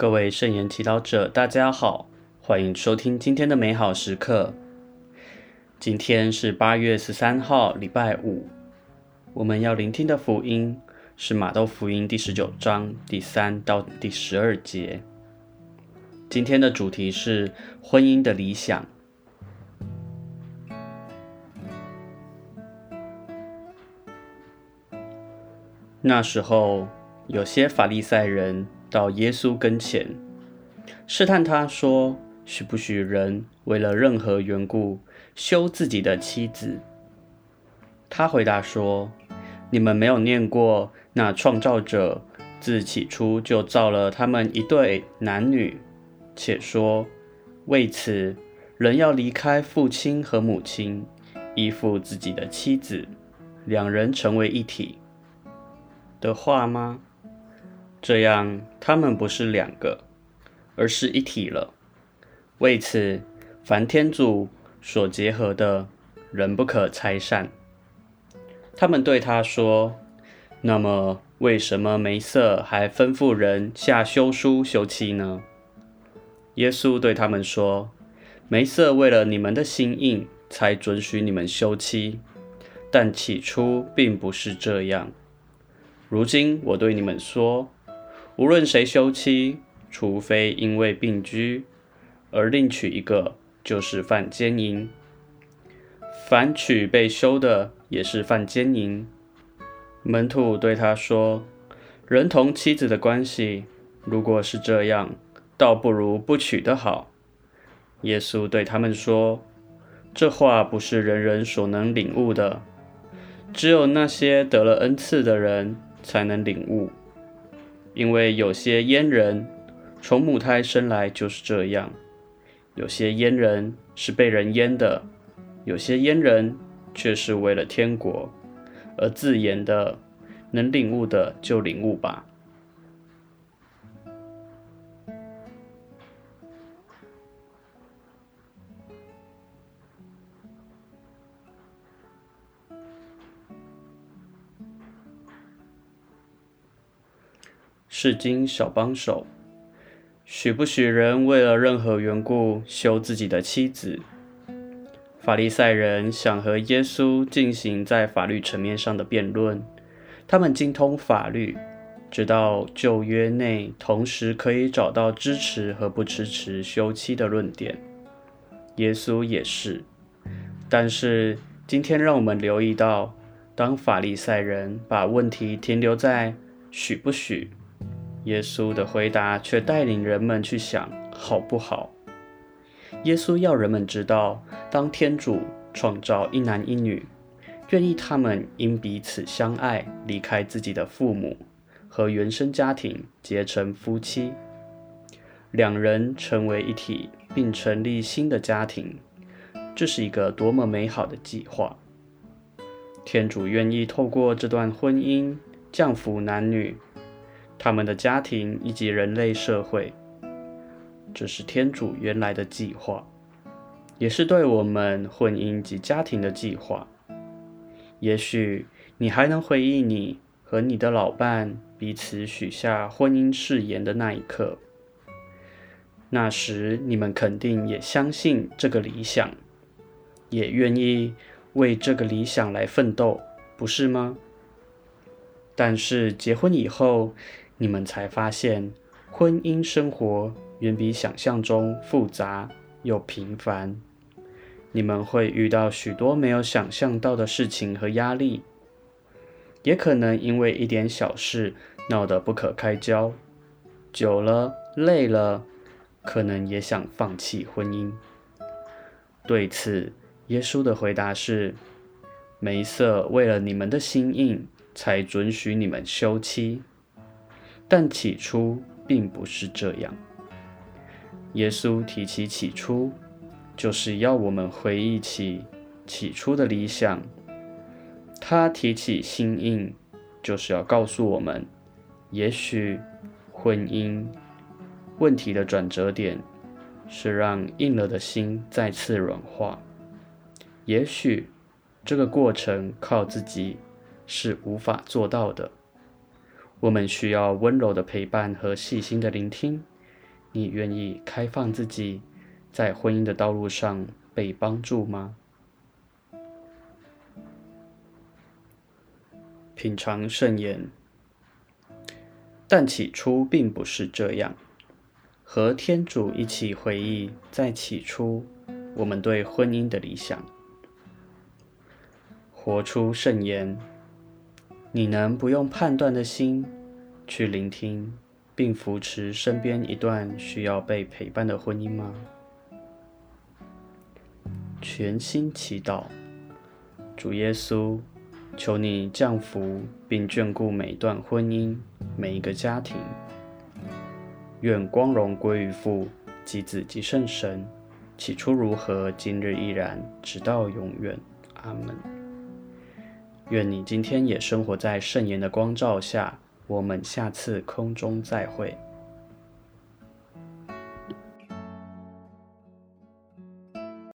各位圣言祈祷者，大家好，欢迎收听今天的美好时刻。今天是八月十三号，礼拜五。我们要聆听的福音是马窦福音第十九章第三到第十二节。今天的主题是婚姻的理想。那时候，有些法利赛人到耶稣跟前，试探他说：“许不许人为了任何缘故休自己的妻子？”他回答说：“你们没有念过那创造者自起初就造了他们一对男女，且说为此人要离开父亲和母亲，依附自己的妻子，两人成为一体。”的话吗？这样，他们不是两个，而是一体了。为此，凡天主所结合的，人不可拆散。他们对他说：“那么，为什么梅瑟还吩咐人下休书休妻呢？”耶稣对他们说：“梅瑟为了你们的心硬，才准许你们休妻，但起初并不是这样。”如今我对你们说，无论谁休妻，除非因为病居而另娶一个，就是犯奸淫；凡娶被休的，也是犯奸淫。门徒对他说：“人同妻子的关系，如果是这样，倒不如不娶的好。”耶稣对他们说：“这话不是人人所能领悟的，只有那些得了恩赐的人。”才能领悟，因为有些阉人从母胎生来就是这样，有些阉人是被人阉的，有些阉人却是为了天国而自言的。能领悟的就领悟吧。是经小帮手，许不许人为了任何缘故休自己的妻子？法利赛人想和耶稣进行在法律层面上的辩论，他们精通法律，知道旧约内同时可以找到支持和不支持休妻的论点。耶稣也是，但是今天让我们留意到，当法利赛人把问题停留在许不许。耶稣的回答却带领人们去想好不好。耶稣要人们知道，当天主创造一男一女，愿意他们因彼此相爱，离开自己的父母和原生家庭，结成夫妻，两人成为一体，并成立新的家庭，这是一个多么美好的计划！天主愿意透过这段婚姻降服男女。他们的家庭以及人类社会，这是天主原来的计划，也是对我们婚姻及家庭的计划。也许你还能回忆你和你的老伴彼此许下婚姻誓言的那一刻，那时你们肯定也相信这个理想，也愿意为这个理想来奋斗，不是吗？但是结婚以后，你们才发现，婚姻生活远比想象中复杂又平凡。你们会遇到许多没有想象到的事情和压力，也可能因为一点小事闹得不可开交。久了累了，可能也想放弃婚姻。对此，耶稣的回答是：梅瑟为了你们的心硬，才准许你们休妻。但起初并不是这样。耶稣提起起初，就是要我们回忆起起初的理想。他提起心硬，就是要告诉我们，也许婚姻问题的转折点是让硬了的心再次软化。也许这个过程靠自己是无法做到的。我们需要温柔的陪伴和细心的聆听，你愿意开放自己，在婚姻的道路上被帮助吗？品尝圣言，但起初并不是这样。和天主一起回忆，在起初，我们对婚姻的理想。活出圣言，你能不用判断的心去聆听并扶持身边一段需要被陪伴的婚姻吗？全心祈祷，主耶稣，求你降福并眷顾每一段婚姻，每一个家庭。愿光荣归于父、及子、及圣神。起初如何，今日依然，直到永远。阿门。愿你今天也生活在圣言的光照下。我们下次空中再会。